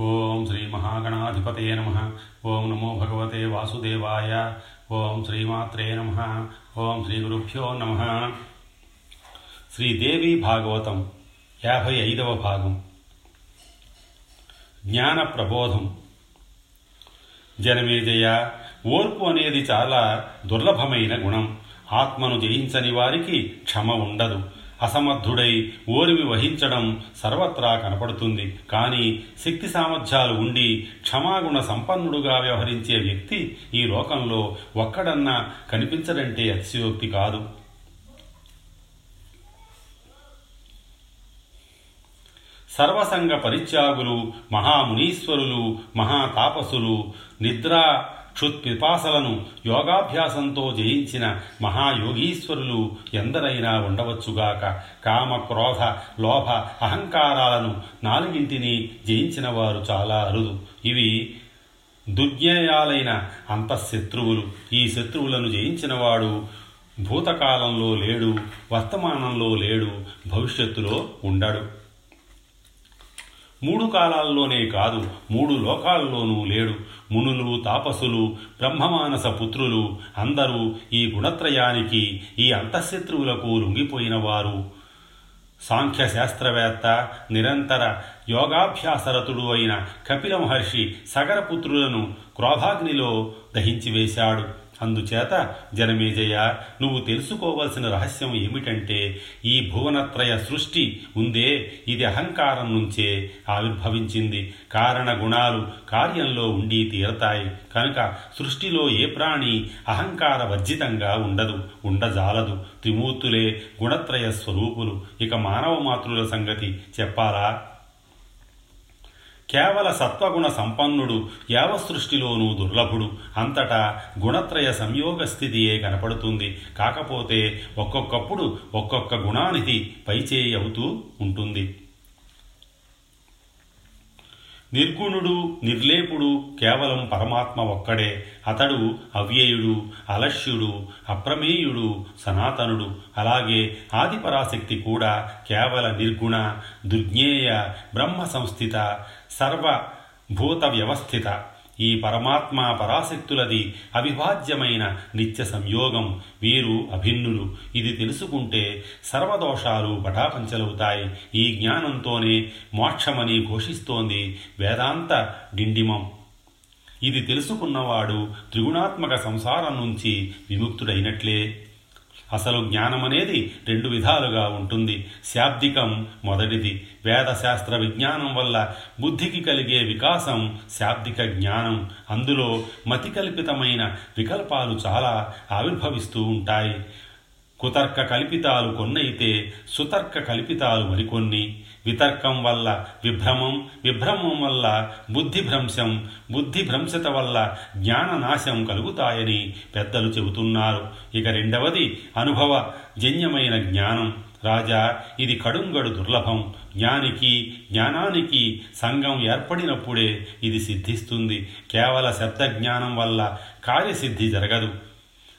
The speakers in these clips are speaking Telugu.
ఓం శ్రీ మహాగణాధిపతే నమ. ఓం నమో భగవతే వాసుదేవాయ. ఓం శ్రీమాత్రే నమ. ఓం శ్రీ గురుభ్యో నమ. శ్రీదేవి భాగవతం యాభై ఐదవ భాగం. జ్ఞాన ప్రబోధం. జనమేజయ ఓర్పు అనేది చాలా దుర్లభమైన గుణం. ఆత్మను జయించని వారికి క్షమ ఉండదు. అసమర్థుడై ఓరిమి వహించడం సర్వత్రా కనపడుతుంది. కానీ శక్తి సామర్థ్యాలు ఉండి క్షమాగుణ సంపన్నుడుగా వ్యవహరించే వ్యక్తి ఈ లోకంలో ఒక్కడన్నా కనిపించడంటే అతిశయోక్తి కాదు. సర్వసంగ పరిత్యాగులు మహామునీశ్వరులు మహాతాపసులు నిద్రా క్షుత్పిపాసలను యోగాభ్యాసంతో జయించిన మహాయోగీశ్వరులు ఎందరైనా ఉండవచ్చుగాక. కామ క్రోధ లోభ అహంకారాలను నాలుగింటిని జయించిన వారు చాలా అరుదు. ఇవి దుర్జ్ఞేయాలైన అంతఃశత్రువులు. ఈ శత్రువులను జయించినవాడు భూతకాలంలో లేడు వర్తమానంలో లేడు భవిష్యత్తులో ఉండడు. మూడు కాలాల్లోనే కాదు మూడు లోకాల్లోనూ లేడు. మునులు తాపసులు బ్రహ్మమానస పుత్రులు అందరూ ఈ గుణత్రయానికి ఈ అంతఃశత్రువులకు లొంగిపోయినవారు. సాంఖ్య శాస్త్రవేత్త నిరంతర యోగాభ్యాసరతుడు అయిన కపిల మహర్షి సగరపుత్రులను క్రోభాగ్నిలో దహించివేశాడు. అందుచేత జనమేజయ నువ్వు తెలుసుకోవలసిన రహస్యం ఏమిటంటే ఈ భువనత్రయ సృష్టి ఉందే ఇది అహంకారం నుంచే ఆవిర్భవించింది. కారణ గుణాలు కార్యంలో ఉండి తీరతాయి. కనుక సృష్టిలో ఏ ప్రాణి అహంకార వర్జితంగా ఉండదు ఉండజాలదు. త్రిమూర్తులే గుణత్రయ స్వరూపులు. ఇక మానవ మాతృల సంగతి చెప్పాలా? కేవల సత్వగుణ సంపన్నుడు యావ సృష్టిలోనూ దుర్లభుడు. అంతటా గుణత్రయ సంయోగ స్థితియే కనపడుతుంది. కాకపోతే ఒక్కొక్కప్పుడు ఒక్కొక్క గుణానిధి పైచేయి అవుతూ ఉంటుంది. నిర్గుణుడు నిర్లేపుడు కేవలం పరమాత్మ ఒక్కడే. అతడు అవ్యయుడు అలస్యుడు అప్రమేయుడు సనాతనుడు. అలాగే ఆదిపరాశక్తి కూడా కేవల నిర్గుణ దుర్జ్ఞేయ బ్రహ్మ సంస్థిత సర్వభూత వ్యవస్థిత ఈ పరమాత్మ పరాశక్తులది అవిభాజ్యమైన నిత్య సంయోగం. వీరు అభిన్నులు. ఇది తెలుసుకుంటే సర్వదోషాలు పటాపంచలవుతాయి. ఈ జ్ఞానంతోనే మోక్షమని ఘోషిస్తోంది వేదాంత డిండిమం. ఇది తెలుసుకున్నవాడు త్రిగుణాత్మక సంసారం నుంచి విముక్తుడైనట్లే. అసలు జ్ఞానం అనేది రెండు విధాలుగా ఉంటుంది. శాబ్దికం మొదటిది. వేదశాస్త్ర విజ్ఞానం వల్ల బుద్ధికి కలిగే వికాసం శాబ్దిక జ్ఞానం. అందులో మతికల్పితమైన వికల్పాలు చాలా ఆవిర్భవిస్తూ ఉంటాయి. కుతర్క కల్పితాలు కొన్నైతే సుతర్క కల్పితాలు మరికొన్ని. వితర్కం వల్ల విభ్రమం విభ్రమం వల్ల బుద్ధిభ్రంశం బుద్ధిభ్రంశత వల్ల జ్ఞాననాశం కలుగుతాయని పెద్దలు చెబుతున్నారు. ఇక రెండవది అనుభవ జన్యమైన జ్ఞానం. రాజా ఇది కడుంగడు దుర్లభం. జ్ఞానికి జ్ఞానానికి సంఘం ఏర్పడినప్పుడే ఇది సిద్ధిస్తుంది. కేవల శబ్ద జ్ఞానం వల్ల కార్యసిద్ధి జరగదు.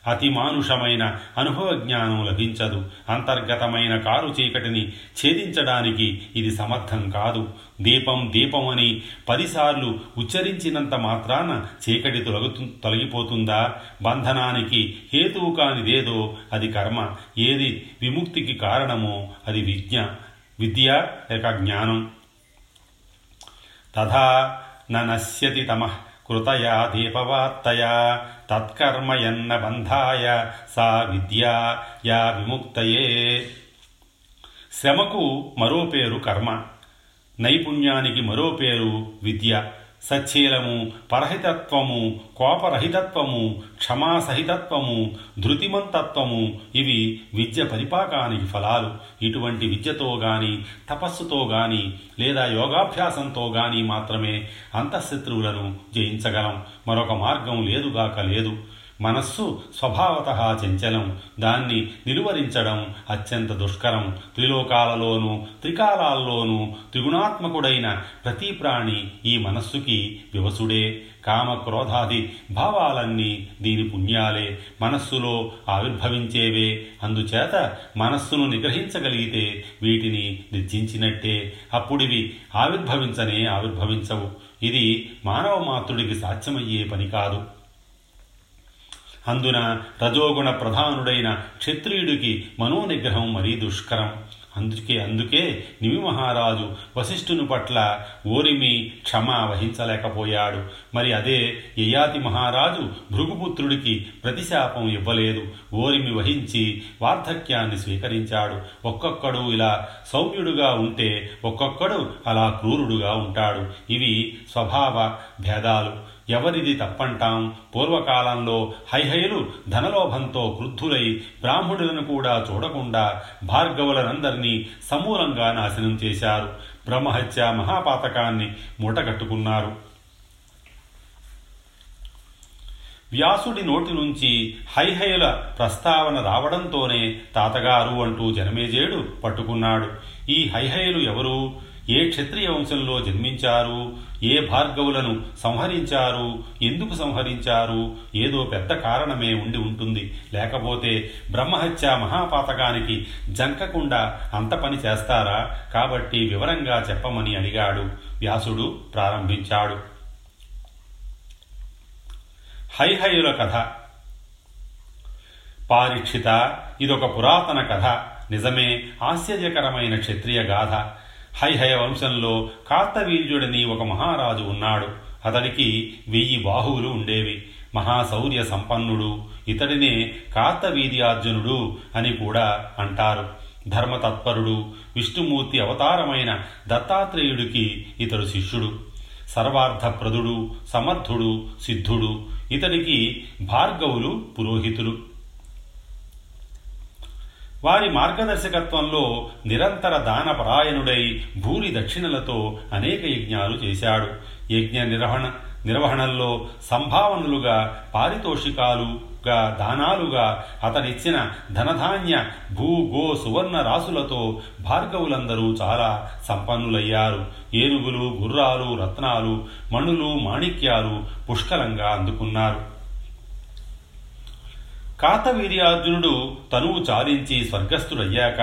అతిమానుషమైన అనుభవ జ్ఞానం లభించదు. అంతర్గతమైన కారు చీకటిని ఛేదించడానికి ఇది సమర్థం కాదు. దీపం దీపమని పదిసార్లు ఉచ్చరించినంత మాత్రాన చీకటి తొలగుతు తొలగిపోతుందా? బంధనానికి హేతువు కానిదేదో అది కర్మ. ఏది విముక్తికి కారణమో అది విజ్ఞ. విద్య లేక జ్ఞానం. తథా నశ్యతి తమః. కృతయా దీపవాత్తయా తత్కర్మయన్న బంధాయ సా విద్యా యా విముక్తయే శ్రమకు మరో పేరు కర్మ నైపుణ్యానికి మరో పేరు విద్య. సచ్చీలము పరహితత్వము కోపరహితత్వము క్షమాసహితత్వము ధృతిమంతత్వము ఇవి విద్య పరిపాకానికి ఫలాలు. ఇటువంటి విద్యతో గాని తపస్సుతో గాని లేదా యోగాభ్యాసంతో గాని మాత్రమే అంతఃశత్రువులను జయించగలం. మరొక మార్గం లేదుగాక లేదు. మనస్సు స్వభావత చంచలం. దాన్ని నిలువరించడం అత్యంత దుష్కరం. త్రిలోకాలలోనూ త్రికాలాల్లోనూ త్రిగుణాత్మకుడైన ప్రతి ప్రాణి ఈ మనస్సుకి వివసుడే. కామ క్రోధాది భావాలన్నీ దీని పుణ్యాలే. మనస్సులో ఆవిర్భవించేవే. అందుచేత మనస్సును నిగ్రహించగలిగితే వీటిని నిర్జించినట్టే. అప్పుడివి ఆవిర్భవించనే ఆవిర్భవించవు. ఇది మానవ మాతృడికి సాధ్యమయ్యే పని కాదు. అందున రజోగుణ ప్రధానుడైన క్షత్రియుడికి మనోనిగ్రహం మరీ దుష్కరం. అందుకే అందుకే నిమి మహారాజు వశిష్ఠుని పట్ల ఓరిమి క్షమ వహించలేకపోయాడు. మరి అదే యయాతి మహారాజు భృగుపుత్రుడికి ప్రతిశాపం ఇవ్వలేదు. ఓరిమి వహించి వార్ధక్యాన్ని స్వీకరించాడు. ఒక్కొక్కడు ఇలా సౌమ్యుడుగా ఉంటే ఒక్కొక్కడు అలా క్రూరుడుగా ఉంటాడు. ఇవి స్వభావ భేదాలు. ఎవరిది తప్పంటాం? పూర్వకాలంలో హైహయులు ధనలోభంతో క్రుద్ధులై బ్రాహ్మణులను కూడా చూడకుండా భార్గవులనందరినీ సమూలంగా నాశనం చేశారు. బ్రహ్మహత్య మహాపాతకాన్ని మూటగట్టుకున్నారు. వ్యాసుడి నోటి నుంచి హైహయుల ప్రస్తావన రావడంతోనే తాతగారు అంటూ జనమేజేడు పట్టుకున్నాడు. ఈ హైహయులు ఎవరు? ఏ క్షత్రియ వంశంలో జన్మించారు? ఏ భార్గవులను సంహరించారు? ఎందుకు సంహరించారు? ఏదో పెద్ద కారణమే ఉండి ఉంటుంది. లేకపోతే బ్రహ్మహత్య మహాపాతకానికి జంకకుండా అంత పని చేస్తారా? కాబట్టి వివరంగా చెప్పమని అడిగాడు. వ్యాసుడు ప్రారంభించాడు. హైహయుల కథ. పారీక్షిత ఇదొక పురాతన కథ. నిజమే ఆశ్చర్యకరమైన క్షత్రియ గాథ. హైహయ వంశంలో కార్తవీర్యుడని ఒక మహారాజు ఉన్నాడు. అతడికి వెయ్యి బాహువులు ఉండేవి. మహాశౌర్య సంపన్నుడు ఇతడినే కార్తవీర్యార్జునుడు అని కూడా అంటారు. ధర్మతత్పరుడు విష్ణుమూర్తి అవతారమైన దత్తాత్రేయుడికి ఇతడు శిష్యుడు. సర్వార్థప్రదుడు సమర్థుడు సిద్ధుడు. ఇతడికి భార్గవులు పురోహితులు. వారి మార్గదర్శకత్వంలో నిరంతర దానపరాయణుడై భూరి దక్షిణలతో అనేక యజ్ఞాలు చేశాడు. యజ్ఞ నిర్వహణ నిర్వహణల్లో సంభావనలుగా పారితోషికాలుగా దానాలుగా అతనిచ్చిన ధనధాన్య భూ గో సువర్ణ రాసులతో భార్గవులందరూ చాలా సంపన్నులయ్యారు. ఏనుగులు గుర్రాలు రత్నాలు మణులు మాణిక్యాలు పుష్కలంగా అందుకున్నారు. కాతవీర్యార్జునుడు తనువు చాలించి స్వర్గస్థుడయ్యాక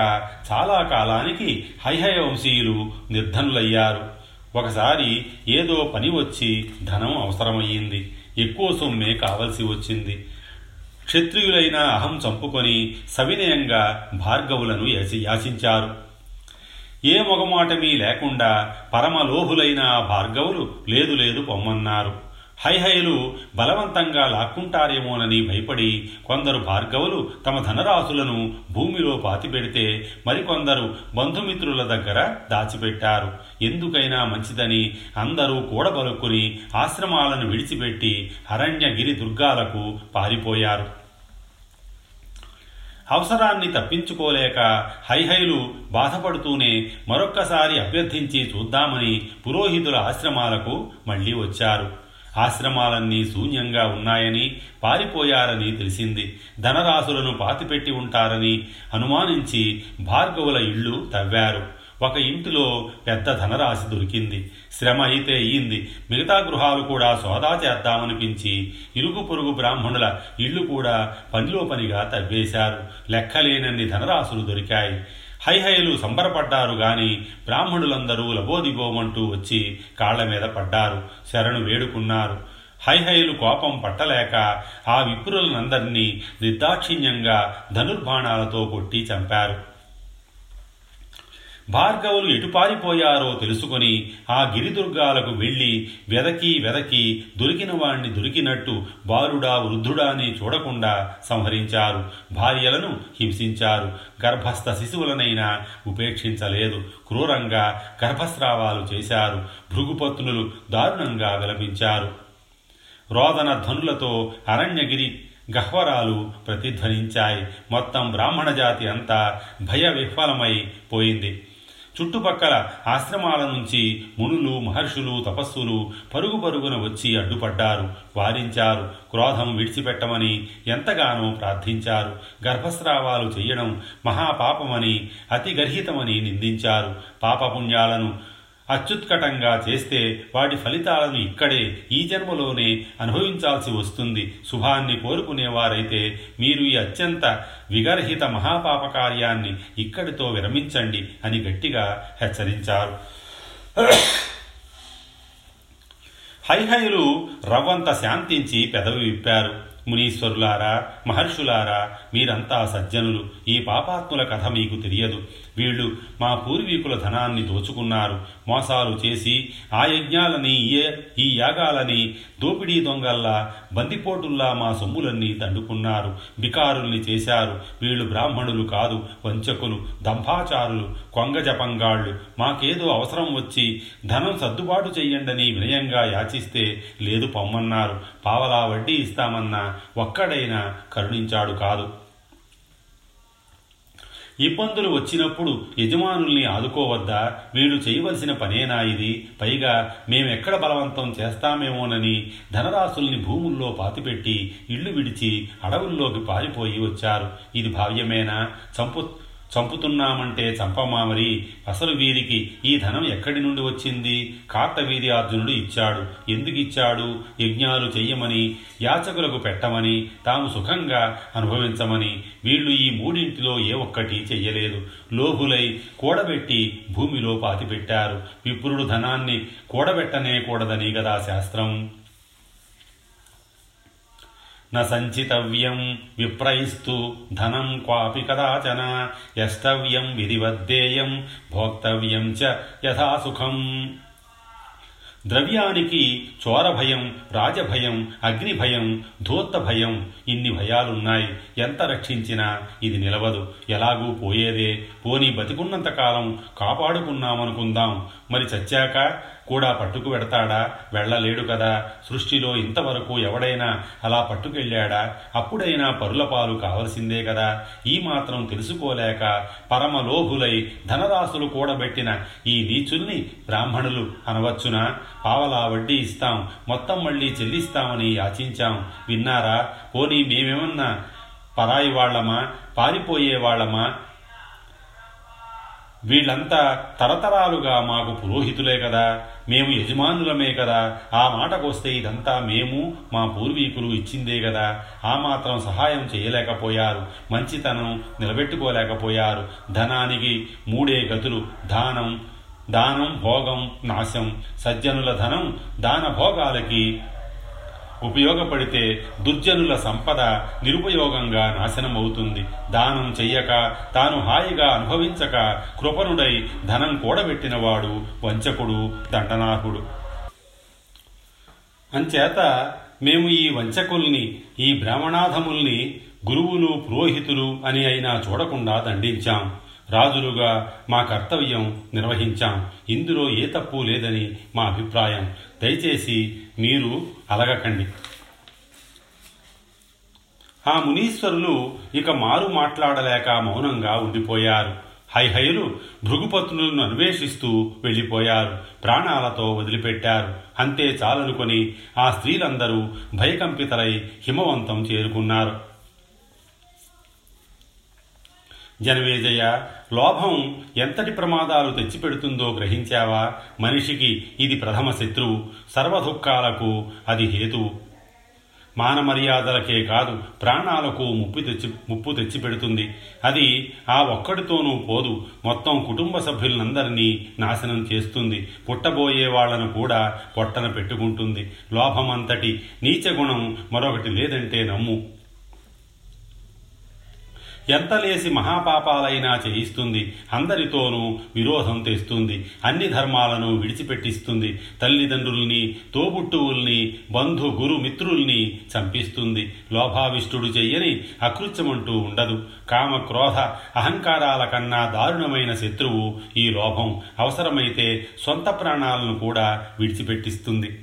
చాలా కాలానికి హైహయ వంశీయులు నిర్ధనులయ్యారు. ఒకసారి ఏదో పని వచ్చి ధనం అవసరమయ్యింది. ఎక్కువ సొమ్మే కావలసి వచ్చింది. క్షత్రియులైన అహం చంపుకొని సవినయంగా భార్గవులను యాచించారు ఏ మొగమాటమీ లేకుండా పరమలోహులైన భార్గవులు లేదు లేదు పొమ్మన్నారు. హైహైలు బలవంతంగా లాక్కుంటారేమోనని భయపడి కొందరు భార్గవులు తమ ధనరాశులను భూమిలో పాతిపెడితే మరికొందరు బంధుమిత్రుల దగ్గర దాచిపెట్టారు. ఎందుకైనా మంచిదని అందరూ కూడబలుక్కుని ఆశ్రమాలను విడిచిపెట్టి అరణ్యగిరి దుర్గాలకు పారిపోయారు. అవసరాన్ని తప్పించుకోలేక హైహైలు బాధపడుతూనే మరొక్కసారి అభ్యర్థించి చూద్దామని పురోహితుల ఆశ్రమాలకు మళ్ళీ వచ్చారు. ఆశ్రమాలన్నీ శూన్యంగా ఉన్నాయని పారిపోయారని తెలిసింది. ధనరాశులను పాతిపెట్టి ఉంటారని అనుమానించి భార్గవుల ఇళ్ళు తవ్వారు. ఒక ఇంటిలో పెద్ద ధనరాశి దొరికింది. శ్రమ అయితే అయ్యింది మిగతా గృహాలు కూడా సోదా చేద్దామనిపించి ఇరుగు పొరుగు బ్రాహ్మణుల ఇళ్ళు కూడా పనిలో పనిగా తవ్వేశారు. లెక్కలేనన్ని ధనరాశులు దొరికాయి. హైహైలు సంబరపడ్డారు గాని బ్రాహ్మణులందరూ లబోదిబోమంటూ వచ్చి కాళ్ళ మీద పడ్డారు శరణు వేడుకున్నారు. హైహైలు కోపం పట్టలేక ఆ విప్రులనందరినీ నిర్దాక్షిణ్యంగా ధనుర్బాణాలతో కొట్టి చంపారు. భార్గవులు ఎటుపారిపోయారో తెలుసుకొని ఆ గిరిదుర్గాలకు వెళ్ళి వెదకి వెదకి దొరికిన వాణ్ణి దొరికినట్టు బాలుడా వృద్ధుడా అని చూడకుండా సంహరించారు. భార్యలను హింసించారు. గర్భస్థ శిశువులనైనా ఉపేక్షించలేదు. క్రూరంగా గర్భస్రావాలు చేశారు. భృగుపత్నులు దారుణంగా విలపించారు. రోదన ధ్వనులతో అరణ్యగిరి గహ్వరాలు ప్రతిధ్వనించాయి. మొత్తం బ్రాహ్మణ జాతి అంతా భయ విహ్వలమై పోయింది. చుట్టుపక్కల ఆశ్రమాల నుంచి మునులు మహర్షులు తపస్సులు పరుగు పరుగున వచ్చి అడ్డుపడ్డారు. వారించారు. క్రోధం విడిచిపెట్టమని ఎంతగానో ప్రార్థించారు. గర్భస్రావాలు చేయడం మహాపాపమని అతిగర్హితమని నిందించారు. పాపపుణ్యాలను అత్యుత్కటంగా చేస్తే వాటి ఫలితాలను ఇక్కడే ఈ జన్మలోనే అనుభవించాల్సి వస్తుంది. శుభాన్ని కోరుకునేవారైతే మీరు ఈ అత్యంత విగర్హిత మహాపాప కార్యాన్ని ఇక్కడితో విరమించండి అని గట్టిగా హెచ్చరించారు. హైహైలు రవ్వంత శాంతించి పెదవి విప్పారు. మునీశ్వరులారా మహర్షులారా మీరంతా సజ్జనులు. ఈ పాపాత్ముల కథ మీకు తెలియదు. వీళ్ళు మా పూర్వీకుల ధనాన్ని దోచుకున్నారు. మోసాలు చేసి ఆ యజ్ఞాలని ఈ యాగాలని దోపిడీ దొంగల్లా బందిపోటుల్లా మా సొమ్ములన్నీ దండుకున్నారు. బికారుల్ని చేశారు. వీళ్ళు బ్రాహ్మణులు కాదు వంచకులు దంభాచారులు కొంగ జపంగాళ్ళు మాకేదో అవసరం వచ్చి ధనం సర్దుబాటు చెయ్యండని వినయంగా యాచిస్తే లేదు పొమ్మన్నారు. పావలా వడ్డీ ఇస్తామన్నా ఒక్కడైనా కరుణించాడు కాదు. ఇబ్బందులు వచ్చినప్పుడు యజమానుల్ని ఆదుకోవద్దా? వీళ్ళు చేయవలసిన పనేనా ఇది? పైగా మేమెక్కడ బలవంతం చేస్తామేమోనని ధనరాశుల్ని భూముల్లో పాతిపెట్టి ఇళ్ళు విడిచి అడవుల్లోకి పారిపోయి వచ్చారు. ఇది భావ్యమేనా? చంపు చంపుతున్నామంటే చంపమామరి. అసలు వీరికి ఈ ధనం ఎక్కడి నుండి వచ్చింది? కార్తవీర్యార్జునుడు అర్జునుడు ఇచ్చాడు. ఎందుకు ఇచ్చాడు? యజ్ఞాలు చెయ్యమని యాచకులకు పెట్టమని తాము సుఖంగా అనుభవించమని. వీళ్ళు ఈ మూడింటిలో ఏ ఒక్కటి చెయ్యలేదు. లోహులై కూడబెట్టి భూమిలో పాతిపెట్టారు. విప్రుడు ధనాన్ని కూడబెట్టనే కూడదని గదా శాస్త్రం? న సంచితవ్యం విప్రయిస్తు ధనం క్వాపి కదాచన యష్టవ్యం విధివద్ధేయం భోక్తవ్యం చ యథాసుఖం ద్రవ్యానికి చోరభయం రాజభయం అగ్నిభయం ధూర్త భయం ఇన్ని భయాలున్నాయి. ఎంత రక్షించినా ఇది నిలవదు. ఎలాగూ పోయేదే. పోనీ బతికున్నంతకాలం కాపాడుకున్నామనుకుందాం. మరి చచ్చాక కూడా పట్టుకు వెడతాడా వెళ్ళలేడు కదా. సృష్టిలో ఇంతవరకు ఎవడైనా అలా పట్టుకెళ్ళాడా? అప్పుడైనా పరుల పాలు కావలసిందే కదా. ఈ మాత్రం తెలుసుకోలేక పరమలోభులై ధనరాశులు కూడబెట్టిన ఈ నీచుల్ని బ్రాహ్మణులు అనవచ్చునా? పావలా వడ్డీ ఇస్తాం. మొత్తం మళ్ళీ చెల్లిస్తామని యాచించాం. విన్నారా? పోనీ మేమేమన్నా పరాయి వాళ్ళమా పారిపోయే వాళ్ళమా? వీళ్ళంతా తరతరాలుగా మాకు పురోహితులే కదా మేము యజమానులమే కదా. ఆ మాటకొస్తే ఇదంతా మేము మా పూర్వీకులు ఇచ్చిందే కదా. ఆ మాత్రం సహాయం చేయలేకపోయారు మంచితనం నిలబెట్టుకోలేకపోయారు. ధనానికి మూడే గతులు దానం దానం భోగం నాశం. సజ్జనుల ధనం దాన భోగాలకి ఉపయోగపడితే దుర్జనుల సంపద నిరుపయోగంగా నాశనమవుతుంది. దానం చెయ్యక తాను హాయిగా అనుభవించక కృపణుడై ధనం కూడబెట్టినవాడు వంచకుడు దండనాకుడు అంచేత మేము ఈ వంచకుల్ని ఈ బ్రాహ్మణాధముల్ని గురువులు పురోహితులు అని అయినా చూడకుండా దండించాం. రాజులుగా మా కర్తవ్యం నిర్వహించాం. ఇందులో ఏ తప్పు లేదని మా అభిప్రాయం. దయచేసి మీరు అలగకండి. ఆ మునీశ్వరులు ఇక మారు మాట్లాడలేక మౌనంగా ఉండిపోయారు. హైహయులు భృగుపత్నులను అన్వేషిస్తూ వెళ్ళిపోయారు. ప్రాణాలతో వదిలిపెట్టారు. అంతే చాలనుకొని ఆ స్త్రీలందరూ భయకంపితలై హిమవంతం చేరుకున్నారు. జనమేజయ లోభం ఎంతటి ప్రమాదాలు తెచ్చిపెడుతుందో గ్రహించావా? మనిషికి ఇది ప్రథమ శత్రువు సర్వదుఃఖాలకు అది హేతు మానమర్యాదలకే కాదు ప్రాణాలకు ముప్పు తెచ్చి ముప్పు తెచ్చిపెడుతుంది. అది ఆ ఒక్కడితోనూ పోదు మొత్తం కుటుంబ సభ్యులందరినీ నాశనం చేస్తుంది. పుట్టబోయే వాళ్ళను కూడా పొట్టన పెట్టుకుంటుంది. లోభమంతటి నీచగుణం మరొకటి లేదంటే నమ్ము. ఎంత లేసి మహాపాపాలైనా చేయిస్తుంది అందరితోనూ విరోధం తెస్తుంది అన్ని ధర్మాలను విడిచిపెట్టిస్తుంది తల్లిదండ్రుల్ని తోబుట్టువుల్ని బంధు గురు మిత్రుల్ని చంపిస్తుంది. లోభావిష్టుడు చెయ్యని అకృత్యమంటూ ఉండదు. కామ క్రోధ అహంకారాల కన్నా దారుణమైన శత్రువు ఈ లోభం. అవసరమైతే సొంత ప్రాణాలను కూడా విడిచిపెట్టిస్తుంది.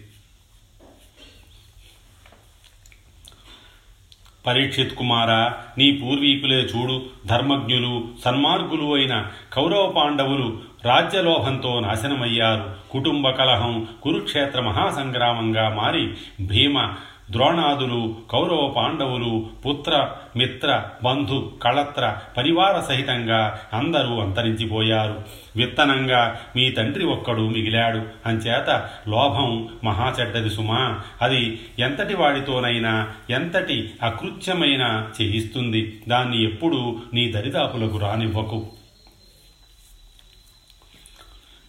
పరీక్షిత్ కుమార నీ పూర్వీకులే చూడు ధర్మజ్ఞులు సన్మార్గులు అయిన కౌరవ పాండవులు రాజ్యలోభంతో నాశనమయ్యారు. కుటుంబ కలహం కురుక్షేత్ర మహాసంగ్రామంగా మారి భీమ ద్రోణాదులు కౌరవ పాండవులు పుత్ర మిత్ర బంధు కళత్ర పరివార సహితంగా అందరూ అంతరించిపోయారు. విత్తనంగా మీ తండ్రి ఒక్కడు మిగిలాడు. అంచేత లోభం మహాచెడ్డది సుమా. అది ఎంతటి వాడితోనైనా ఎంతటి అకృత్యమైనా చేయిస్తుంది. దాన్ని ఎప్పుడూ నీ దరిదాపులకు రానివ్వకు.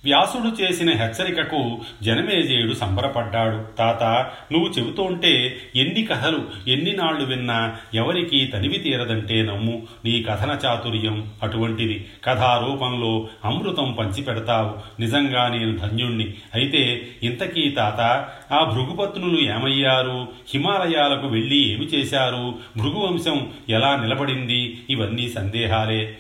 వ్యాసుడు చేసిన హెచ్చరికకు జనమేజయుడు సంబరపడ్డాడు. తాత నువ్వు చెబుతుంటే ఎన్ని కథలు ఎన్ని నాళ్ళు విన్నా ఎవరికీ తనివి తీరదంటే నమ్ము. నీ కథన చాతుర్యం అటువంటిది. కథారూపంలో అమృతం పంచిపెడతావు. నిజంగా నేను ధన్యుణ్ణి. అయితే ఇంతకీ తాత ఆ భృగుపత్నులు ఏమయ్యారు? హిమాలయాలకు వెళ్ళి ఏమి చేశారు? భృగువంశం ఎలా నిలబడింది? ఇవన్నీ సందేహాలే.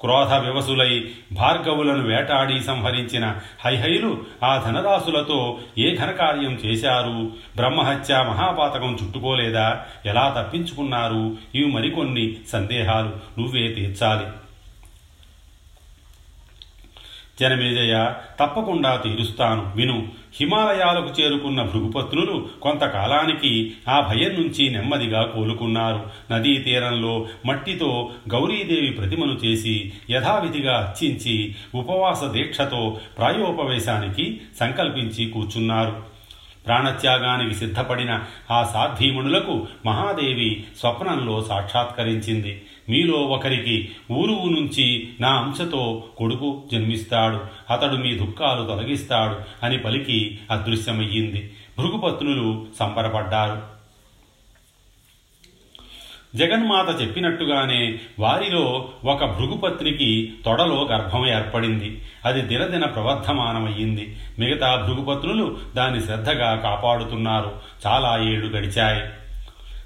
క్రోధ వివసులై భార్గవులను వేటాడి సంహరించిన హైహైలు ఆ ధనరాశులతో ఏ ఘనకార్యం చేశారు? బ్రహ్మహత్య మహాపాతకం చుట్టుకోలేదా? ఎలా తప్పించుకున్నారు? ఇవి మరికొన్ని సందేహాలు నువ్వే తీర్చాలి. జనమేజయ తప్పకుండా తీరుస్తాను. విను హిమాలయాలకు చేరుకున్న భృగుపత్నులు కొంతకాలానికి ఆ భయం నుంచి నెమ్మదిగా కోలుకున్నారు. నదీ తీరంలో మట్టితో గౌరీదేవి ప్రతిమను చేసి యథావిధిగా అర్చించి ఉపవాస దీక్షతో ప్రాయోపవేశానికి సంకల్పించి కూర్చున్నారు. ప్రాణత్యాగానికి సిద్ధపడిన ఆ సాధ్వీమునులకు మహాదేవి స్వప్నంలో సాక్షాత్కరించింది. మీలో ఒకరికి ఊరువు నుంచి నా అంశతో కొడుకు జన్మిస్తాడు అతడు మీ దుఃఖాలు తొలగిస్తాడు అని పలికి అదృశ్యమయ్యింది. భృగుపత్నులు సంబరపడ్డారు. జగన్మాత చెప్పినట్టుగానే వారిలో ఒక భృగుపత్నికి తొడలో గర్భం ఏర్పడింది. అది దినదిన ప్రవర్ధమానమయ్యింది. మిగతా భృగుపత్నులు దాన్ని శ్రద్ధగా కాపాడుతున్నారు. చాలా ఏళ్ళు గడిచాయి.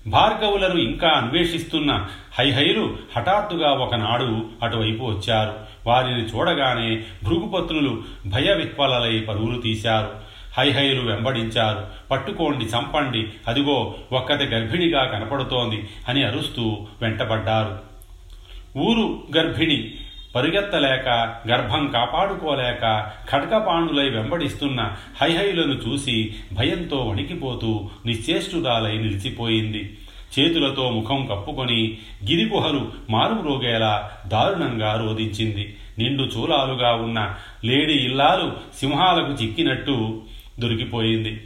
భార్గవులను ఇంకా అన్వేషిస్తున్న హైహైలు హఠాత్తుగా ఒకనాడు అటువైపు వచ్చారు. వారిని చూడగానే భృగుపత్నులు భయ విహ్వలలై పరుగులు తీశారు. హైహైలు వెంబడించారు. పట్టుకోండి చంపండి అదిగో ఒక్కటి గర్భిణిగా కనపడుతోంది అని అరుస్తూ వెంటబడ్డారు. ఊరు గర్భిణి పరుగెత్తలేక గర్భం కాపాడుకోలేక ఖడ్గపాణులై వెంబడిస్తున్న హైహైలను చూసి భయంతో వణికిపోతూ నిశ్చేష్టురాలై నిలిచిపోయింది. చేతులతో ముఖం కప్పుకొని గిరిగుహలు మారుమ్రోగేలా దారుణంగా రోధించింది. నిండు చూలాలుగా ఉన్న లేడి ఇల్లాలు సింహాలకు చిక్కినట్టు దొరికిపోయింది.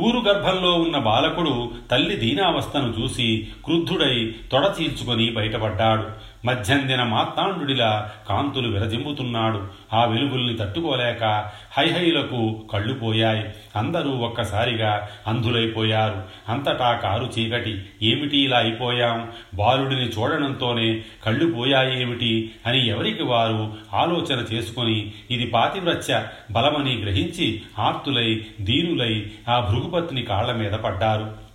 ఊరు గర్భంలో ఉన్న బాలకుడు తల్లి దీనావస్థను చూసి క్రుద్ధుడై తొడచీల్చుకొని బయటపడ్డాడు. మధ్యందిన మాత్తాండుడిలా కాంతులు విరజింపుతున్నాడు ఆ వెలుగుల్ని తట్టుకోలేక హైహైలకు కళ్ళు పోయాయి. అందరూ ఒక్కసారిగా అంధులైపోయారు. అంతటా కారు చీకటి. ఏమిటి ఇలా అయిపోయాం? బాలుడిని చూడడంతోనే కళ్ళు పోయాయి ఏమిటి అని ఎవరికి వారు ఆలోచన చేసుకుని ఇది పాతివ్రత్య బలమని గ్రహించి ఆర్తులై దీనులై ఆ భృగుపత్ని కాళ్ళ మీద పడ్డారు.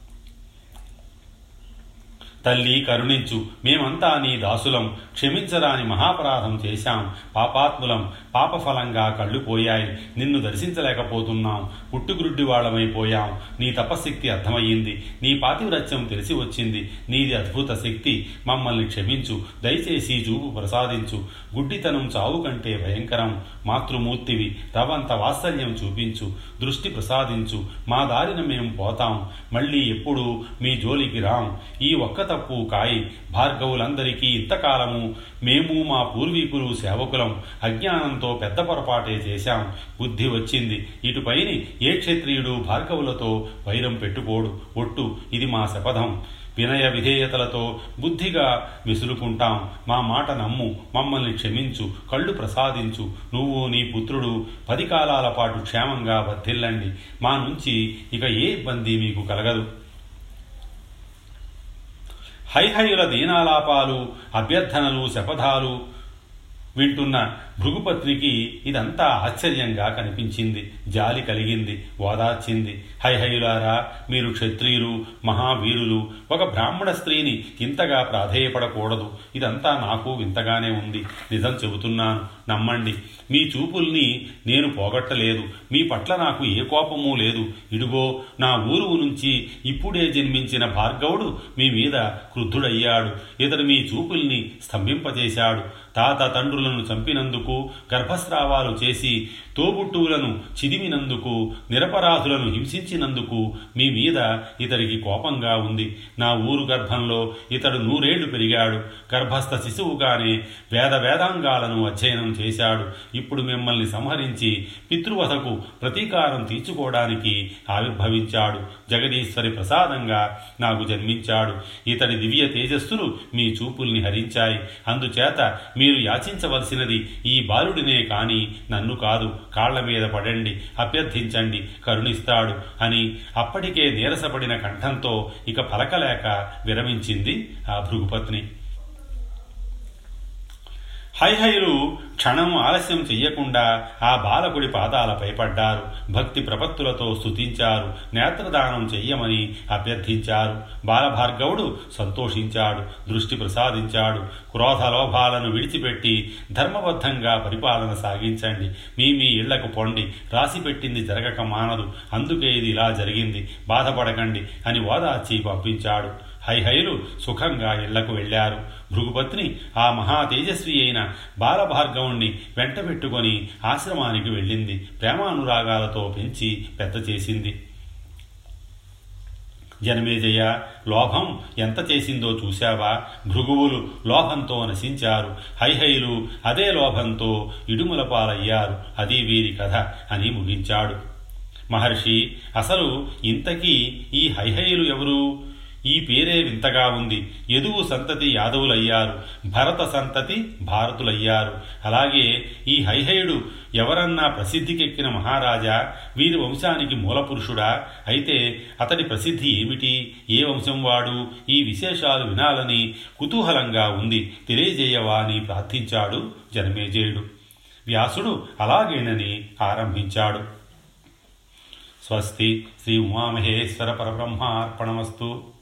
తల్లి కరుణించు. మేమంతా నీ దాసులం. క్షమించరాని మహాపరాధం చేశాం. పాపాత్ములం పాపఫలంగా కళ్ళు పోయాయి. నిన్ను దర్శించలేకపోతున్నాం. పుట్టుగురుడ్డి వాళ్ళమైపోయాం నీ తపశక్తి అర్థమయ్యింది. నీ పాతివ్రత్యం తెలిసి వచ్చింది. నీది అద్భుత శక్తి. మమ్మల్ని క్షమించు. దయచేసి చూపు ప్రసాదించు. గుడ్డితనం చావు కంటే భయంకరం. మాతృమూర్తివి రవంత వాత్సల్యం చూపించు. దృష్టి ప్రసాదించు. మా దారిన మేము పోతాం. మళ్ళీ ఎప్పుడు మీ జోలికి రాం. ఈ ఒక్క తప్పు కాయి. భార్గవులందరికీ ఇంతకాలము మేము మా పూర్వీకులు సేవకులం. అజ్ఞానంతో పెద్ద పొరపాటే చేశాం. బుద్ధి వచ్చింది. ఇటుపైని ఏ క్షత్రియుడు భార్గవులతో వైరం పెట్టుకోడు. ఒట్టు ఇది మా శపథం. వినయ విధేయతలతో బుద్ధిగా విసురుకుంటాం. మా మాట నమ్ము. మమ్మల్ని క్షమించు. కళ్ళు ప్రసాదించు. నువ్వు నీ పుత్రుడు. పది కాలాల పాటు క్షేమంగా వర్ధిల్లండి. మా నుంచి ఇక ఏ ఇబ్బంది మీకు కలగదు. హైహయుల దీనాలాపాలు అభ్యర్థనలు శపథాలు వింటున్న భృగుపత్నికి ఇదంతా ఆశ్చర్యంగా కనిపించింది. జాలి కలిగింది ఓదార్చింది హైహయులారా మీరు క్షత్రియులు మహావీరులు ఒక బ్రాహ్మణ స్త్రీని ఇంతగా ప్రాధేయపడకూడదు. ఇదంతా నాకు వింతగానే ఉంది. నిజం చెబుతున్నాను. నమ్మండి. మీ చూపుల్ని నేను పోగొట్టలేదు. మీ పట్ల నాకు ఏ కోపమూ లేదు. ఇడుగో నా ఊరు నుంచి ఇప్పుడే జన్మించిన భార్గవుడు మీ మీద క్రుద్ధుడయ్యాడు. ఇతడు మీ చూపుల్ని స్తంభింపజేశాడు. తాత తండ్రులను చంపినందుకు గర్భస్రావాలు చేసి తోబుట్టువులను చిదిమినందుకు నిరపరాధులను హింసించినందుకు మీ మీద ఇతడికి కోపంగా ఉంది. నా ఊరు గర్భంలో ఇతడు నూరేళ్ళు పెరిగాడు. గర్భస్థ శిశువుగానే వేద వేదాంగాలను అధ్యయనం చేశాడు. ఇప్పుడు మిమ్మల్ని సంహరించి పితృవధకు ప్రతీకారం తీర్చుకోవడానికి ఆవిర్భవించాడు. జగదీశ్వరి ప్రసాదంగా నాకు జన్మించాడు. ఇతడి దివ్య తేజస్సులు మీ చూపుల్ని హరించాయి. అందుచేత మీరు యాచించవలసినది ఈ బాలుడినే కాని నన్ను కాదు. కాళ్ళ మీద పడండి అభ్యర్థించండి కరుణిస్తాడు అని అప్పటికే నీరసపడిన కంఠంతో ఇక పలకలేక విరమించింది ఆ భృగుపత్ని. హైహైలు క్షణం ఆలస్యం చెయ్యకుండా ఆ బాలకుడి పాదాలపై పడ్డారు భక్తి ప్రపత్తులతో స్తుతించారు. నేత్రదానం చెయ్యమని అభ్యర్థించారు. బాలభార్గవుడు సంతోషించాడు. దృష్టి ప్రసాదించాడు. క్రోధలోభాలను విడిచిపెట్టి ధర్మబద్ధంగా పరిపాలన సాగించండి. మీ మీ ఇళ్ళకు పొండి. రాసిపెట్టింది జరగక మానదు. అందుకే ఇది ఇలా జరిగింది. బాధపడకండి అని ఓదార్చి పంపించాడు. హైహైలు సుఖంగా ఇళ్ళకు వెళ్ళారు. భృగుపత్ని ఆ మహా తేజస్వి అయిన బాలభార్గవుణ్ణి వెంటబెట్టుకొని ఆశ్రమానికి వెళ్ళింది. ప్రేమానురాగాలతో పెంచి పెద్ద చేసింది. జనమేజయ లోభం ఎంత చేసిందో చూశావా? భృగువులు లోభంతో నశించారు. హైహైలు అదే లోభంతో ఇడుముల పాలయ్యారు. అది వీరి కథ అని ముగించాడు. మహర్షి అసలు ఇంతకీ ఈ హైహైలు ఎవరు? ఈ పేరే వింతగా ఉంది. యదువు సంతతి యాదవులయ్యారు. భరత సంతతి భారతులయ్యారు. అలాగే ఈ హైహయుడు ఎవరన్నా ప్రసిద్ధికెక్కిన మహారాజా? వీరి వంశానికి మూలపురుషుడా? అయితే అతడి ప్రసిద్ధి ఏమిటి? ఏ వంశం వాడు? ఈ విశేషాలు వినాలని కుతూహలంగా ఉంది. తెలియజేయవా అని ప్రార్థించాడు జనమేజయుడు. వ్యాసుడు అలాగేనని ఆరంభించాడు. స్వస్తి శ్రీ ఉమామహేశ్వర పరబ్రహ్మార్పణమస్తు.